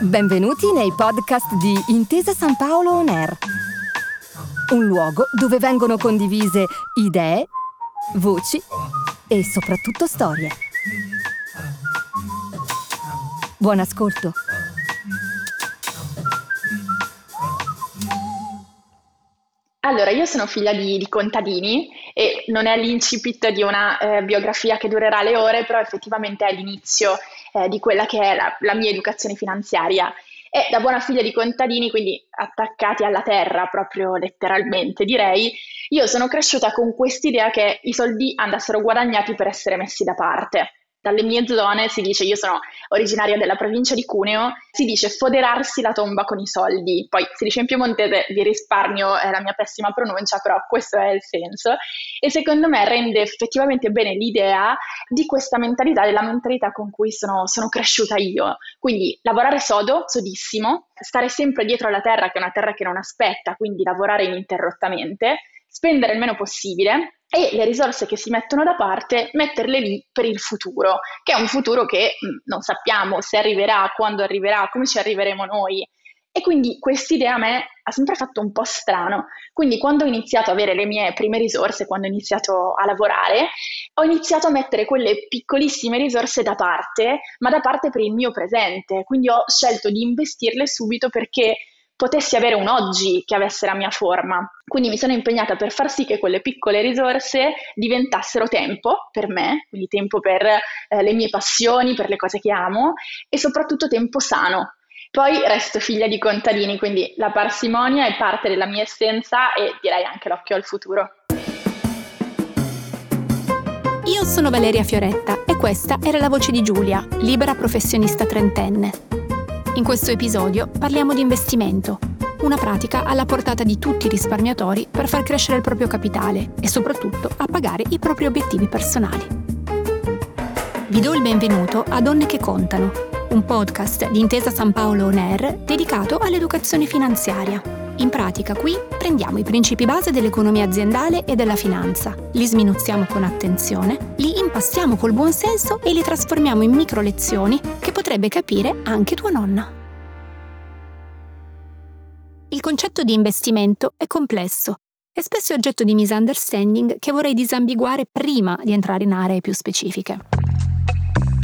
Benvenuti nei podcast di Intesa San Paolo On Air, un luogo dove vengono condivise idee, voci e soprattutto storie. Buon ascolto. Allora, io sono figlia di, di contadini non è l'incipit di una eh, biografia che durerà le ore, però effettivamente è l'inizio eh, di quella che è la, la mia educazione finanziaria. E da buona figlia di contadini, quindi attaccati alla terra proprio letteralmente direi, io sono cresciuta con quest'idea che i soldi andassero guadagnati per essere messi da parte dalle mie zone si dice, io sono originaria della provincia di Cuneo, si dice foderarsi la tomba con i soldi, poi si dice in piemontese, vi risparmio, è la mia pessima pronuncia, però questo è il senso, e secondo me rende effettivamente bene l'idea di questa mentalità, della mentalità con cui sono, sono cresciuta io, quindi lavorare sodo, sodissimo, stare sempre dietro alla terra, che è una terra che non aspetta, quindi lavorare ininterrottamente, spendere il meno possibile, e le risorse che si mettono da parte metterle lì per il futuro, che è un futuro che mh, mm, non sappiamo se arriverà, quando arriverà, come ci arriveremo noi. E quindi quest'idea a me ha sempre fatto un po' strano. Quindi quando ho iniziato a avere le mie prime risorse, quando ho iniziato a lavorare, ho iniziato a mettere quelle piccolissime risorse da parte, ma da parte per il mio presente. Quindi ho scelto di investirle subito perché potessi avere un oggi che avesse la mia forma. Quindi mi sono impegnata per far sì che quelle piccole risorse diventassero tempo per me, quindi tempo per eh, le mie passioni, per le cose che amo e soprattutto tempo sano. Poi resto figlia di contadini, quindi la parsimonia è parte della mia essenza e direi anche l'occhio al futuro. Io sono Valeria Fioretta e questa era la voce di Giulia, libera professionista trentenne. In questo episodio parliamo di investimento, una pratica alla portata di tutti i risparmiatori per far crescere il proprio capitale e soprattutto a pagare i propri obiettivi personali. Vi do il benvenuto a Donne che contano, un podcast di Intesa San Paolo On Air dedicato all'educazione finanziaria in pratica qui prendiamo i principi base dell'economia aziendale e della finanza, li sminuzziamo con attenzione, li impastiamo col buon senso e li trasformiamo in micro lezioni che potrebbe capire anche tua nonna. Il concetto di investimento è complesso e spesso è oggetto di misunderstanding che vorrei disambiguare prima di entrare in aree più specifiche.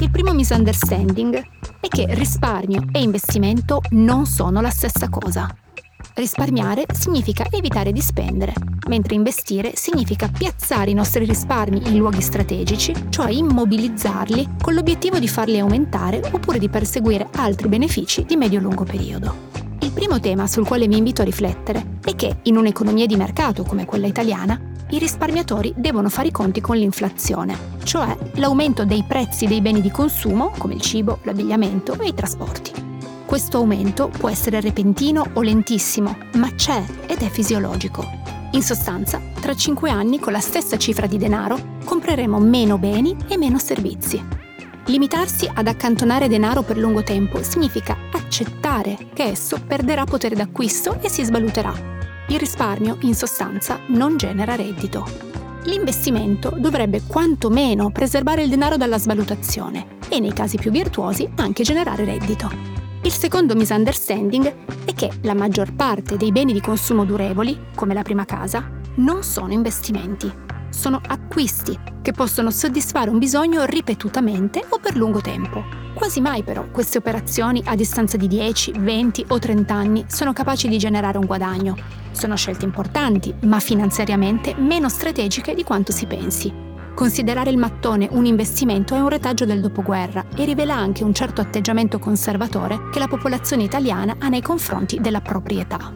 Il primo misunderstanding è che risparmio e investimento non sono la stessa cosa. Risparmiare significa evitare di spendere, mentre investire significa piazzare i nostri risparmi in luoghi strategici, cioè immobilizzarli con l'obiettivo di farli aumentare oppure di perseguire altri benefici di medio-lungo periodo. Il primo tema sul quale vi invito a riflettere è che in un'economia di mercato come quella italiana, i risparmiatori devono fare i conti con l'inflazione, cioè l'aumento dei prezzi dei beni di consumo come il cibo, l'abbigliamento e i trasporti. Questo aumento può essere repentino o lentissimo, ma c'è ed è fisiologico. In sostanza, tra 5 anni con la stessa cifra di denaro compreremo meno beni e meno servizi. Limitarsi ad accantonare denaro per lungo tempo significa accettare che esso perderà potere d'acquisto e si svaluterà. Il risparmio, in sostanza, non genera reddito. L'investimento dovrebbe quantomeno preservare il denaro dalla svalutazione e, nei casi più virtuosi, anche generare reddito. Il secondo misunderstanding è che la maggior parte dei beni di consumo durevoli, come la prima casa, non sono investimenti, sono acquisti che possono soddisfare un bisogno ripetutamente o per lungo tempo. Quasi mai però queste operazioni a distanza di 10, 20 o 30 anni sono capaci di generare un guadagno. Sono scelte importanti, ma finanziariamente meno strategiche di quanto si pensi. Considerare il mattone un investimento è un retaggio del dopoguerra e rivela anche un certo atteggiamento conservatore che la popolazione italiana ha nei confronti della proprietà.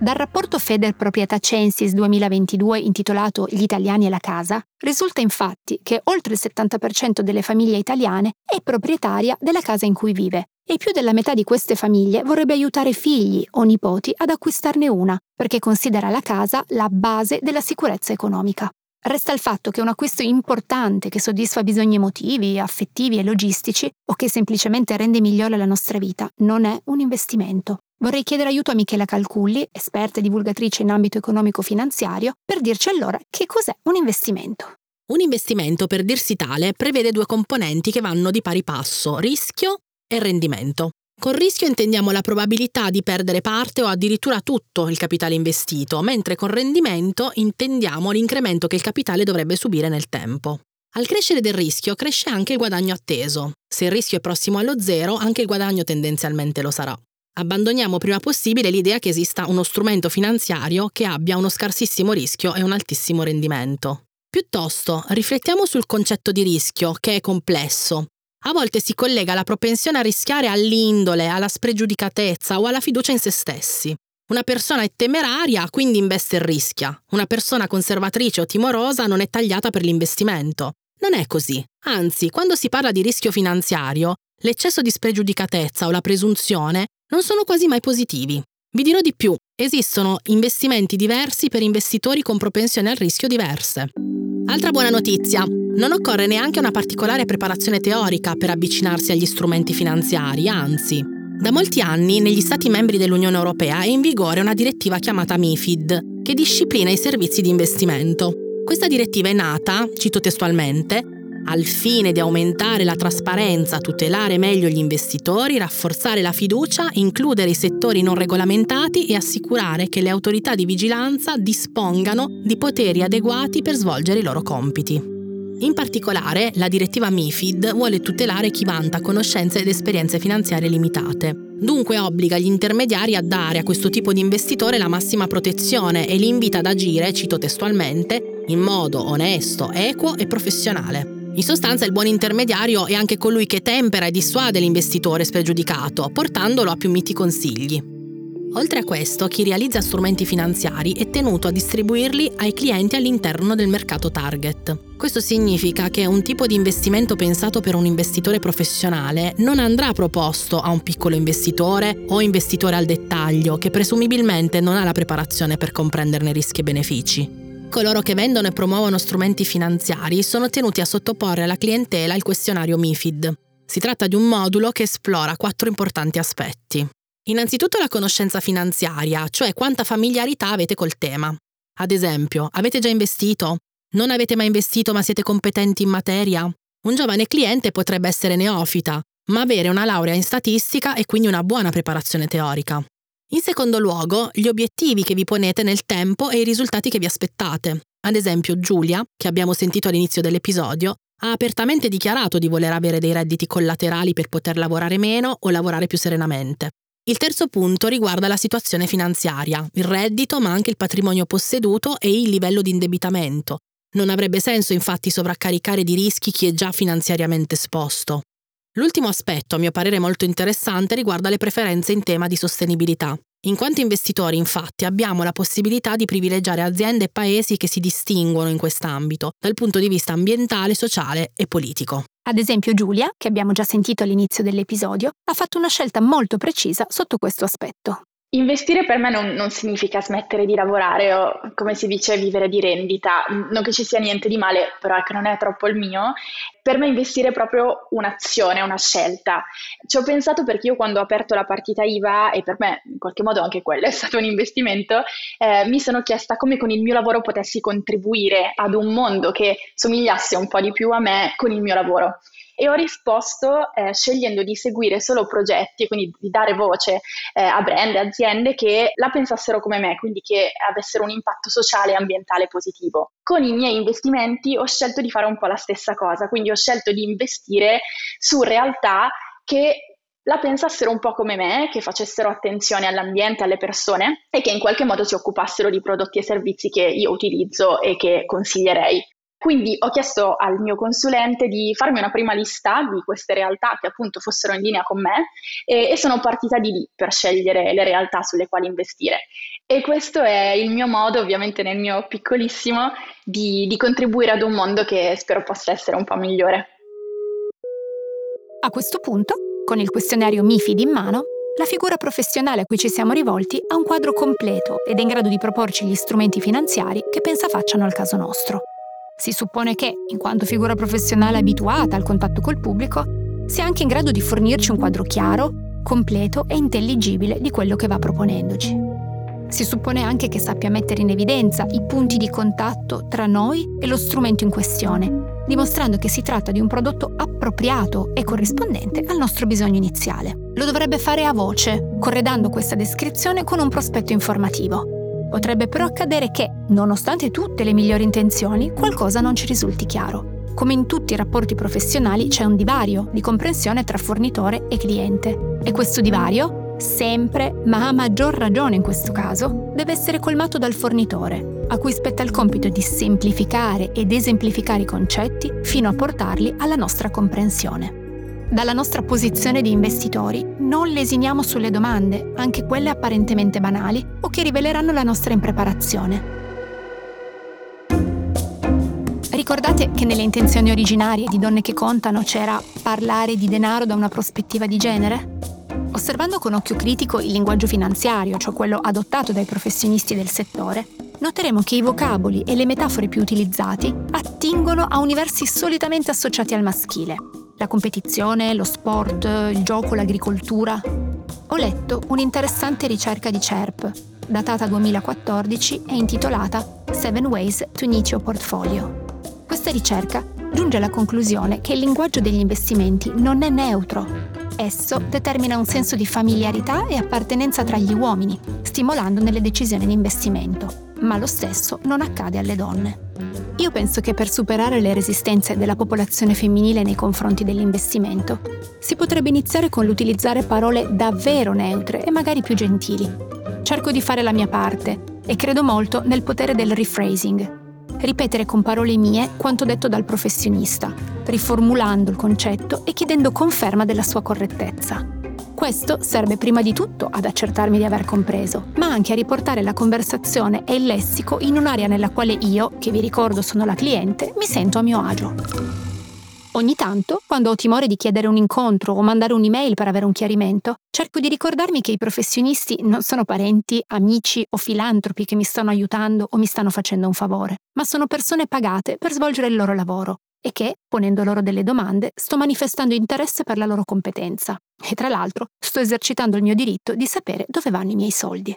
Dal rapporto Feder Proprietà Censis 2022 intitolato Gli italiani e la casa, risulta infatti che oltre il 70% delle famiglie italiane è proprietaria della casa in cui vive e più della metà di queste famiglie vorrebbe aiutare figli o nipoti ad acquistarne una, perché considera la casa la base della sicurezza economica. Resta il fatto che un acquisto importante che soddisfa bisogni emotivi, affettivi e logistici o che semplicemente rende migliore la nostra vita non è un investimento. Vorrei chiedere aiuto a Michela Calculli, esperta e divulgatrice in ambito economico-finanziario, per dirci allora che cos'è un investimento. Un investimento, per dirsi tale, prevede due componenti che vanno di pari passo, rischio e rendimento. Con rischio intendiamo la probabilità di perdere parte o addirittura tutto il capitale investito, mentre con rendimento intendiamo l'incremento che il capitale dovrebbe subire nel tempo. Al crescere del rischio cresce anche il guadagno atteso. Se il rischio è prossimo allo zero, anche il guadagno tendenzialmente lo sarà. Abbandoniamo prima possibile l'idea che esista uno strumento finanziario che abbia uno scarsissimo rischio e un altissimo rendimento. Piuttosto, riflettiamo sul concetto di rischio, che è complesso. A volte si collega la propensione a rischiare all'indole, alla spregiudicatezza o alla fiducia in se stessi. Una persona è temeraria, quindi investe e rischia. Una persona conservatrice o timorosa non è tagliata per l'investimento. Non è così. Anzi, quando si parla di rischio finanziario, l'eccesso di spregiudicatezza o la presunzione non sono quasi mai positivi. Vi dirò di più, esistono investimenti diversi per investitori con propensioni al rischio diverse. Altra buona notizia, non occorre neanche una particolare preparazione teorica per avvicinarsi agli strumenti finanziari, anzi. Da molti anni negli Stati membri dell'Unione Europea è in vigore una direttiva chiamata MIFID, che disciplina i servizi di investimento. Questa direttiva è nata, cito testualmente, al fine di aumentare la trasparenza, tutelare meglio gli investitori, rafforzare la fiducia, includere i settori non regolamentati e assicurare che le autorità di vigilanza dispongano di poteri adeguati per svolgere i loro compiti. In particolare, la direttiva MIFID vuole tutelare chi vanta conoscenze ed esperienze finanziarie limitate. Dunque obbliga gli intermediari a dare a questo tipo di investitore la massima protezione e li invita ad agire, cito testualmente, in modo onesto, equo e professionale. In sostanza il buon intermediario è anche colui che tempera e dissuade l'investitore spregiudicato, portandolo a più miti consigli. Oltre a questo, chi realizza strumenti finanziari è tenuto a distribuirli ai clienti all'interno del mercato target. Questo significa che un tipo di investimento pensato per un investitore professionale non andrà proposto a un piccolo investitore o investitore al dettaglio che presumibilmente non ha la preparazione per comprenderne rischi e benefici. Coloro che vendono e promuovono strumenti finanziari sono tenuti a sottoporre alla clientela il questionario MIFID. Si tratta di un modulo che esplora quattro importanti aspetti. Innanzitutto la conoscenza finanziaria, cioè quanta familiarità avete col tema. Ad esempio, avete già investito? Non avete mai investito ma siete competenti in materia? Un giovane cliente potrebbe essere neofita, ma avere una laurea in statistica e quindi una buona preparazione teorica. In secondo luogo, gli obiettivi che vi ponete nel tempo e i risultati che vi aspettate. Ad esempio, Giulia, che abbiamo sentito all'inizio dell'episodio, ha apertamente dichiarato di voler avere dei redditi collaterali per poter lavorare meno o lavorare più serenamente. Il terzo punto riguarda la situazione finanziaria, il reddito ma anche il patrimonio posseduto e il livello di indebitamento. Non avrebbe senso infatti sovraccaricare di rischi chi è già finanziariamente esposto. L'ultimo aspetto, a mio parere molto interessante, riguarda le preferenze in tema di sostenibilità. In quanto investitori, infatti, abbiamo la possibilità di privilegiare aziende e paesi che si distinguono in quest'ambito, dal punto di vista ambientale, sociale e politico. Ad esempio Giulia, che abbiamo già sentito all'inizio dell'episodio, ha fatto una scelta molto precisa sotto questo aspetto. Investire per me non, non, significa smettere di lavorare o, come si dice, vivere di rendita. Non che ci sia niente di male, però che non è troppo il mio. Per me investire è proprio un'azione, una scelta. Ci ho pensato perché io quando ho aperto la partita IVA, e per me in qualche modo anche quello è stato un investimento, eh, mi sono chiesta come con il mio lavoro potessi contribuire ad un mondo che somigliasse un po' di più a me con il mio lavoro e ho risposto eh, scegliendo di seguire solo progetti, quindi di dare voce eh, a brand e aziende che la pensassero come me, quindi che avessero un impatto sociale e ambientale positivo. Con i miei investimenti ho scelto di fare un po' la stessa cosa, quindi ho scelto di investire su realtà che la pensassero un po' come me, che facessero attenzione all'ambiente, alle persone e che in qualche modo si occupassero di prodotti e servizi che io utilizzo e che consiglierei. Quindi ho chiesto al mio consulente di farmi una prima lista di queste realtà che appunto fossero in linea con me e, e, sono partita di lì per scegliere le realtà sulle quali investire. E questo è il mio modo, ovviamente nel mio piccolissimo, di, di contribuire ad un mondo che spero possa essere un po' migliore. A questo punto, con il questionario MIFID in mano, la figura professionale a cui ci siamo rivolti ha un quadro completo ed è in grado di proporci gli strumenti finanziari che pensa facciano al caso nostro. Si suppone che, in quanto figura professionale abituata al contatto col pubblico, sia anche in grado di fornirci un quadro chiaro, completo e intelligibile di quello che va proponendoci. Si suppone anche che sappia mettere in evidenza i punti di contatto tra noi e lo strumento in questione, dimostrando che si tratta di un prodotto appropriato e corrispondente al nostro bisogno iniziale. Lo dovrebbe fare a voce, corredando questa descrizione con un prospetto informativo. Potrebbe però accadere che, nonostante tutte le migliori intenzioni, qualcosa non ci risulti chiaro. Come in tutti i rapporti professionali c'è un divario di comprensione tra fornitore e cliente. E questo divario, sempre, ma a maggior ragione in questo caso, deve essere colmato dal fornitore, a cui spetta il compito di semplificare ed esemplificare i concetti fino a portarli alla nostra comprensione. Dalla nostra posizione di investitori non lesiniamo sulle domande, anche quelle apparentemente banali o che riveleranno la nostra impreparazione. Ricordate che nelle intenzioni originarie di Donne che contano c'era parlare di denaro da una prospettiva di genere? Osservando con occhio critico il linguaggio finanziario, cioè quello adottato dai professionisti del settore, noteremo che i vocaboli e le metafore più utilizzati attingono a universi solitamente associati al maschile. La competizione, lo sport, il gioco, l'agricoltura. Ho letto un'interessante ricerca di CERP, datata 2014 e intitolata Seven Ways to Niche Your Portfolio. Questa ricerca giunge alla conclusione che il linguaggio degli investimenti non è neutro. Esso determina un senso di familiarità e appartenenza tra gli uomini, stimolando nelle decisioni di investimento, ma lo stesso non accade alle donne. Io penso che per superare le resistenze della popolazione femminile nei confronti dell'investimento, si potrebbe iniziare con l'utilizzare parole davvero neutre e magari più gentili. Cerco di fare la mia parte e credo molto nel potere del rephrasing, ripetere con parole mie quanto detto dal professionista, riformulando il concetto e chiedendo conferma della sua correttezza. Questo serve prima di tutto ad accertarmi di aver compreso, ma anche a riportare la conversazione e il lessico in un'area nella quale io, che vi ricordo sono la cliente, mi sento a mio agio. Ogni tanto, quando ho timore di chiedere un incontro o mandare un'email per avere un chiarimento, cerco di ricordarmi che i professionisti non sono parenti, amici o filantropi che mi stanno aiutando o mi stanno facendo un favore, ma sono persone pagate per svolgere il loro lavoro e che, ponendo loro delle domande, sto manifestando interesse per la loro competenza. E tra l'altro sto esercitando il mio diritto di sapere dove vanno i miei soldi.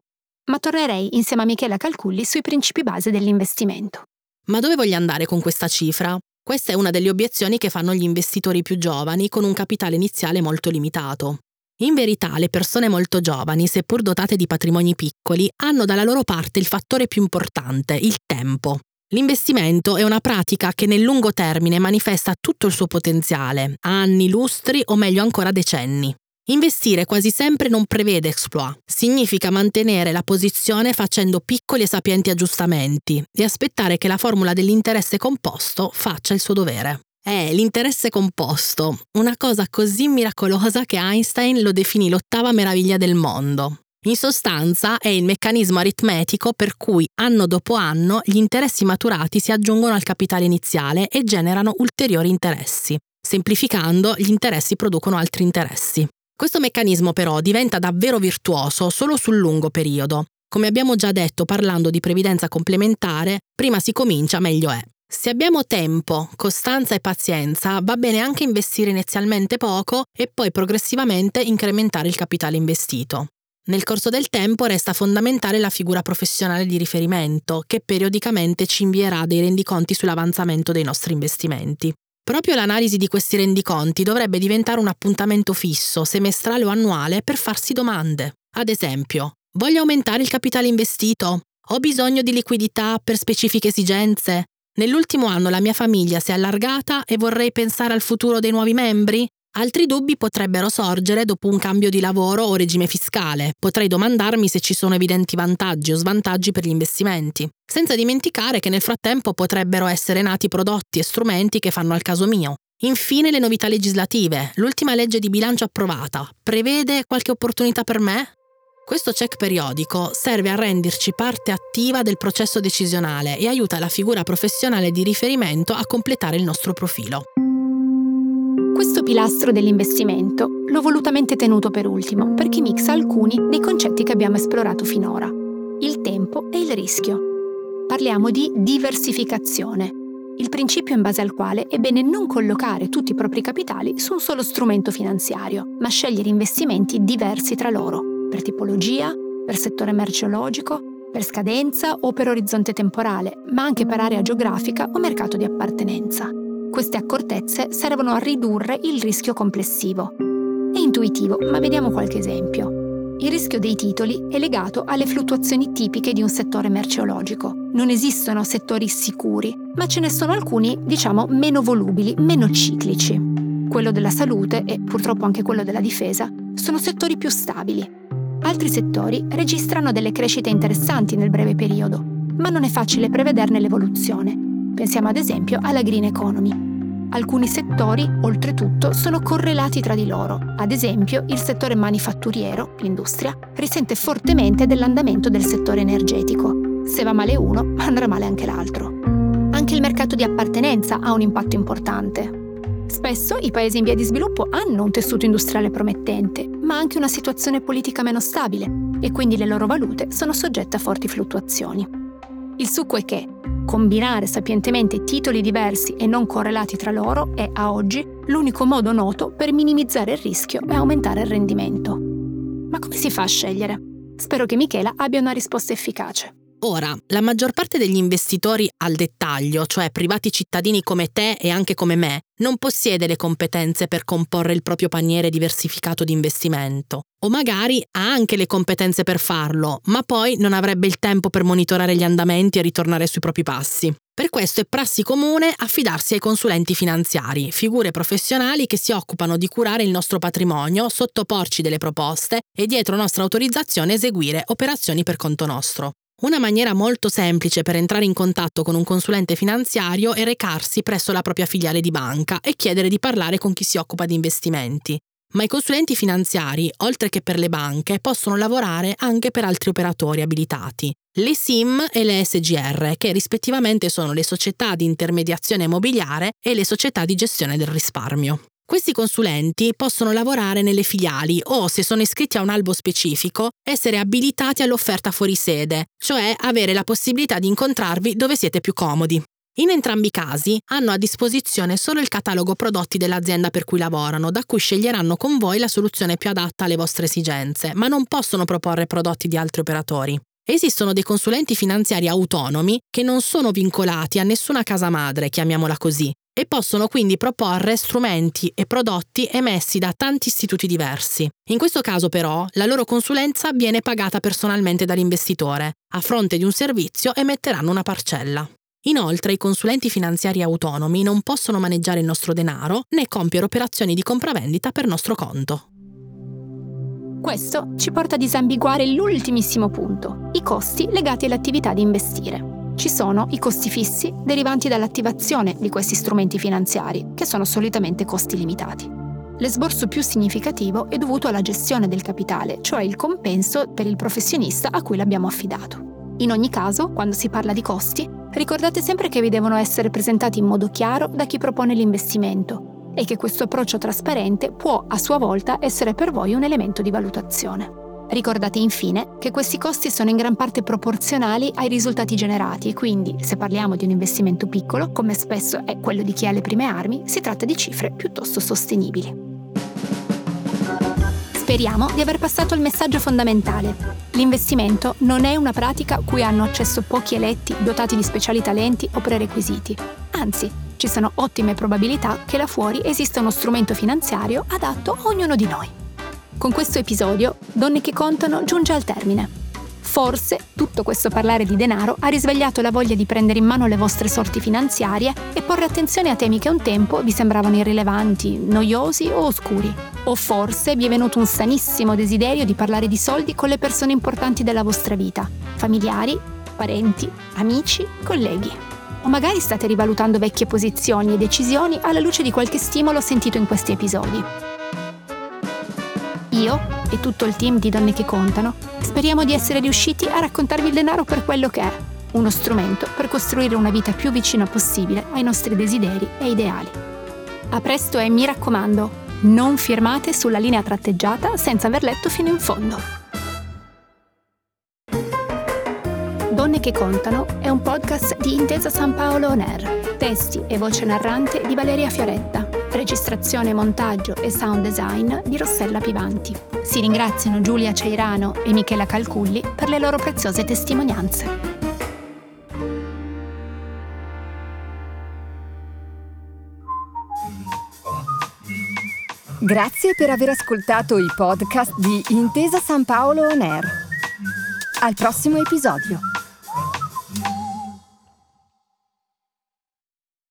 Ma tornerei insieme a Michela Calculli sui principi base dell'investimento. Ma dove voglio andare con questa cifra? Questa è una delle obiezioni che fanno gli investitori più giovani con un capitale iniziale molto limitato. In verità le persone molto giovani, seppur dotate di patrimoni piccoli, hanno dalla loro parte il fattore più importante, il tempo. L'investimento è una pratica che nel lungo termine manifesta tutto il suo potenziale, anni, lustri o meglio ancora decenni. Investire quasi sempre non prevede exploit, significa mantenere la posizione facendo piccoli e sapienti aggiustamenti e aspettare che la formula dell'interesse composto faccia il suo dovere. È l'interesse composto, una cosa così miracolosa che Einstein lo definì l'ottava meraviglia del mondo. In sostanza è il meccanismo aritmetico per cui anno dopo anno gli interessi maturati si aggiungono al capitale iniziale e generano ulteriori interessi. Semplificando, gli interessi producono altri interessi. Questo meccanismo però diventa davvero virtuoso solo sul lungo periodo. Come abbiamo già detto parlando di previdenza complementare, prima si comincia meglio è. Se abbiamo tempo, costanza e pazienza, va bene anche investire inizialmente poco e poi progressivamente incrementare il capitale investito. Nel corso del tempo resta fondamentale la figura professionale di riferimento, che periodicamente ci invierà dei rendiconti sull'avanzamento dei nostri investimenti. Proprio l'analisi di questi rendiconti dovrebbe diventare un appuntamento fisso, semestrale o annuale, per farsi domande. Ad esempio, voglio aumentare il capitale investito? Ho bisogno di liquidità per specifiche esigenze? Nell'ultimo anno la mia famiglia si è allargata e vorrei pensare al futuro dei nuovi membri? Altri dubbi potrebbero sorgere dopo un cambio di lavoro o regime fiscale. Potrei domandarmi se ci sono evidenti vantaggi o svantaggi per gli investimenti. Senza dimenticare che nel frattempo potrebbero essere nati prodotti e strumenti che fanno al caso mio. Infine le novità legislative. L'ultima legge di bilancio approvata prevede qualche opportunità per me? Questo check periodico serve a renderci parte attiva del processo decisionale e aiuta la figura professionale di riferimento a completare il nostro profilo. Questo pilastro dell'investimento l'ho volutamente tenuto per ultimo perché mixa alcuni dei concetti che abbiamo esplorato finora. Il tempo e il rischio. Parliamo di diversificazione, il principio in base al quale è bene non collocare tutti i propri capitali su un solo strumento finanziario, ma scegliere investimenti diversi tra loro, per tipologia, per settore merceologico, per scadenza o per orizzonte temporale, ma anche per area geografica o mercato di appartenenza. Queste accortezze servono a ridurre il rischio complessivo. È intuitivo, ma vediamo qualche esempio. Il rischio dei titoli è legato alle fluttuazioni tipiche di un settore merceologico. Non esistono settori sicuri, ma ce ne sono alcuni, diciamo, meno volubili, meno ciclici. Quello della salute e purtroppo anche quello della difesa sono settori più stabili. Altri settori registrano delle crescite interessanti nel breve periodo, ma non è facile prevederne l'evoluzione. Pensiamo ad esempio alla green economy. Alcuni settori, oltretutto, sono correlati tra di loro. Ad esempio, il settore manifatturiero, l'industria, risente fortemente dell'andamento del settore energetico. Se va male uno, andrà male anche l'altro. Anche il mercato di appartenenza ha un impatto importante. Spesso i paesi in via di sviluppo hanno un tessuto industriale promettente, ma anche una situazione politica meno stabile e quindi le loro valute sono soggette a forti fluttuazioni. Il succo è che combinare sapientemente titoli diversi e non correlati tra loro è a oggi l'unico modo noto per minimizzare il rischio e aumentare il rendimento. Ma come si fa a scegliere? Spero che Michela abbia una risposta efficace. Ora, la maggior parte degli investitori al dettaglio, cioè privati cittadini come te e anche come me, non possiede le competenze per comporre il proprio paniere diversificato di investimento. O magari ha anche le competenze per farlo, ma poi non avrebbe il tempo per monitorare gli andamenti e ritornare sui propri passi. Per questo è prassi comune affidarsi ai consulenti finanziari, figure professionali che si occupano di curare il nostro patrimonio, sottoporci delle proposte e dietro nostra autorizzazione eseguire operazioni per conto nostro. Una maniera molto semplice per entrare in contatto con un consulente finanziario è recarsi presso la propria filiale di banca e chiedere di parlare con chi si occupa di investimenti. Ma i consulenti finanziari, oltre che per le banche, possono lavorare anche per altri operatori abilitati, le SIM e le SGR, che rispettivamente sono le società di intermediazione immobiliare e le società di gestione del risparmio. Questi consulenti possono lavorare nelle filiali o, se sono iscritti a un albo specifico, essere abilitati all'offerta fuori sede, cioè avere la possibilità di incontrarvi dove siete più comodi. In entrambi i casi hanno a disposizione solo il catalogo prodotti dell'azienda per cui lavorano, da cui sceglieranno con voi la soluzione più adatta alle vostre esigenze, ma non possono proporre prodotti di altri operatori. Esistono dei consulenti finanziari autonomi che non sono vincolati a nessuna casa madre, chiamiamola così, e possono quindi proporre strumenti e prodotti emessi da tanti istituti diversi. In questo caso però la loro consulenza viene pagata personalmente dall'investitore, a fronte di un servizio emetteranno una parcella. Inoltre i consulenti finanziari autonomi non possono maneggiare il nostro denaro né compiere operazioni di compravendita per nostro conto. Questo ci porta a disambiguare l'ultimissimo punto, i costi legati all'attività di investire ci sono i costi fissi derivanti dall'attivazione di questi strumenti finanziari, che sono solitamente costi limitati. L'esborso più significativo è dovuto alla gestione del capitale, cioè il compenso per il professionista a cui l'abbiamo affidato. In ogni caso, quando si parla di costi, ricordate sempre che vi devono essere presentati in modo chiaro da chi propone l'investimento e che questo approccio trasparente può a sua volta essere per voi un elemento di valutazione. Ricordate infine che questi costi sono in gran parte proporzionali ai risultati generati e quindi, se parliamo di un investimento piccolo, come spesso è quello di chi ha le prime armi, si tratta di cifre piuttosto sostenibili. Speriamo di aver passato il messaggio fondamentale. L'investimento non è una pratica cui hanno accesso pochi eletti dotati di speciali talenti o prerequisiti. Anzi, ci sono ottime probabilità che là fuori esista uno strumento finanziario adatto a ognuno di noi. Con questo episodio, Donne che contano giunge al termine. Forse tutto questo parlare di denaro ha risvegliato la voglia di prendere in mano le vostre sorti finanziarie e porre attenzione a temi che un tempo vi sembravano irrilevanti, noiosi o oscuri. O forse vi è venuto un sanissimo desiderio di parlare di soldi con le persone importanti della vostra vita, familiari, parenti, amici, colleghi. O magari state rivalutando vecchie posizioni e decisioni alla luce di qualche stimolo sentito in questi episodi. Io e tutto il team di Donne che Contano speriamo di essere riusciti a raccontarvi il denaro per quello che è, uno strumento per costruire una vita più vicina possibile ai nostri desideri e ideali. A presto e mi raccomando, non firmate sulla linea tratteggiata senza aver letto fino in fondo. Donne che contano è un podcast di Intesa San Paolo On Air. Testi e voce narrante di Valeria Fioretta Registrazione, montaggio e sound design di Rossella Pivanti. Si ringraziano Giulia Ceirano e Michela Calculli per le loro preziose testimonianze. Grazie per aver ascoltato i podcast di Intesa San Paolo On Air. Al prossimo episodio.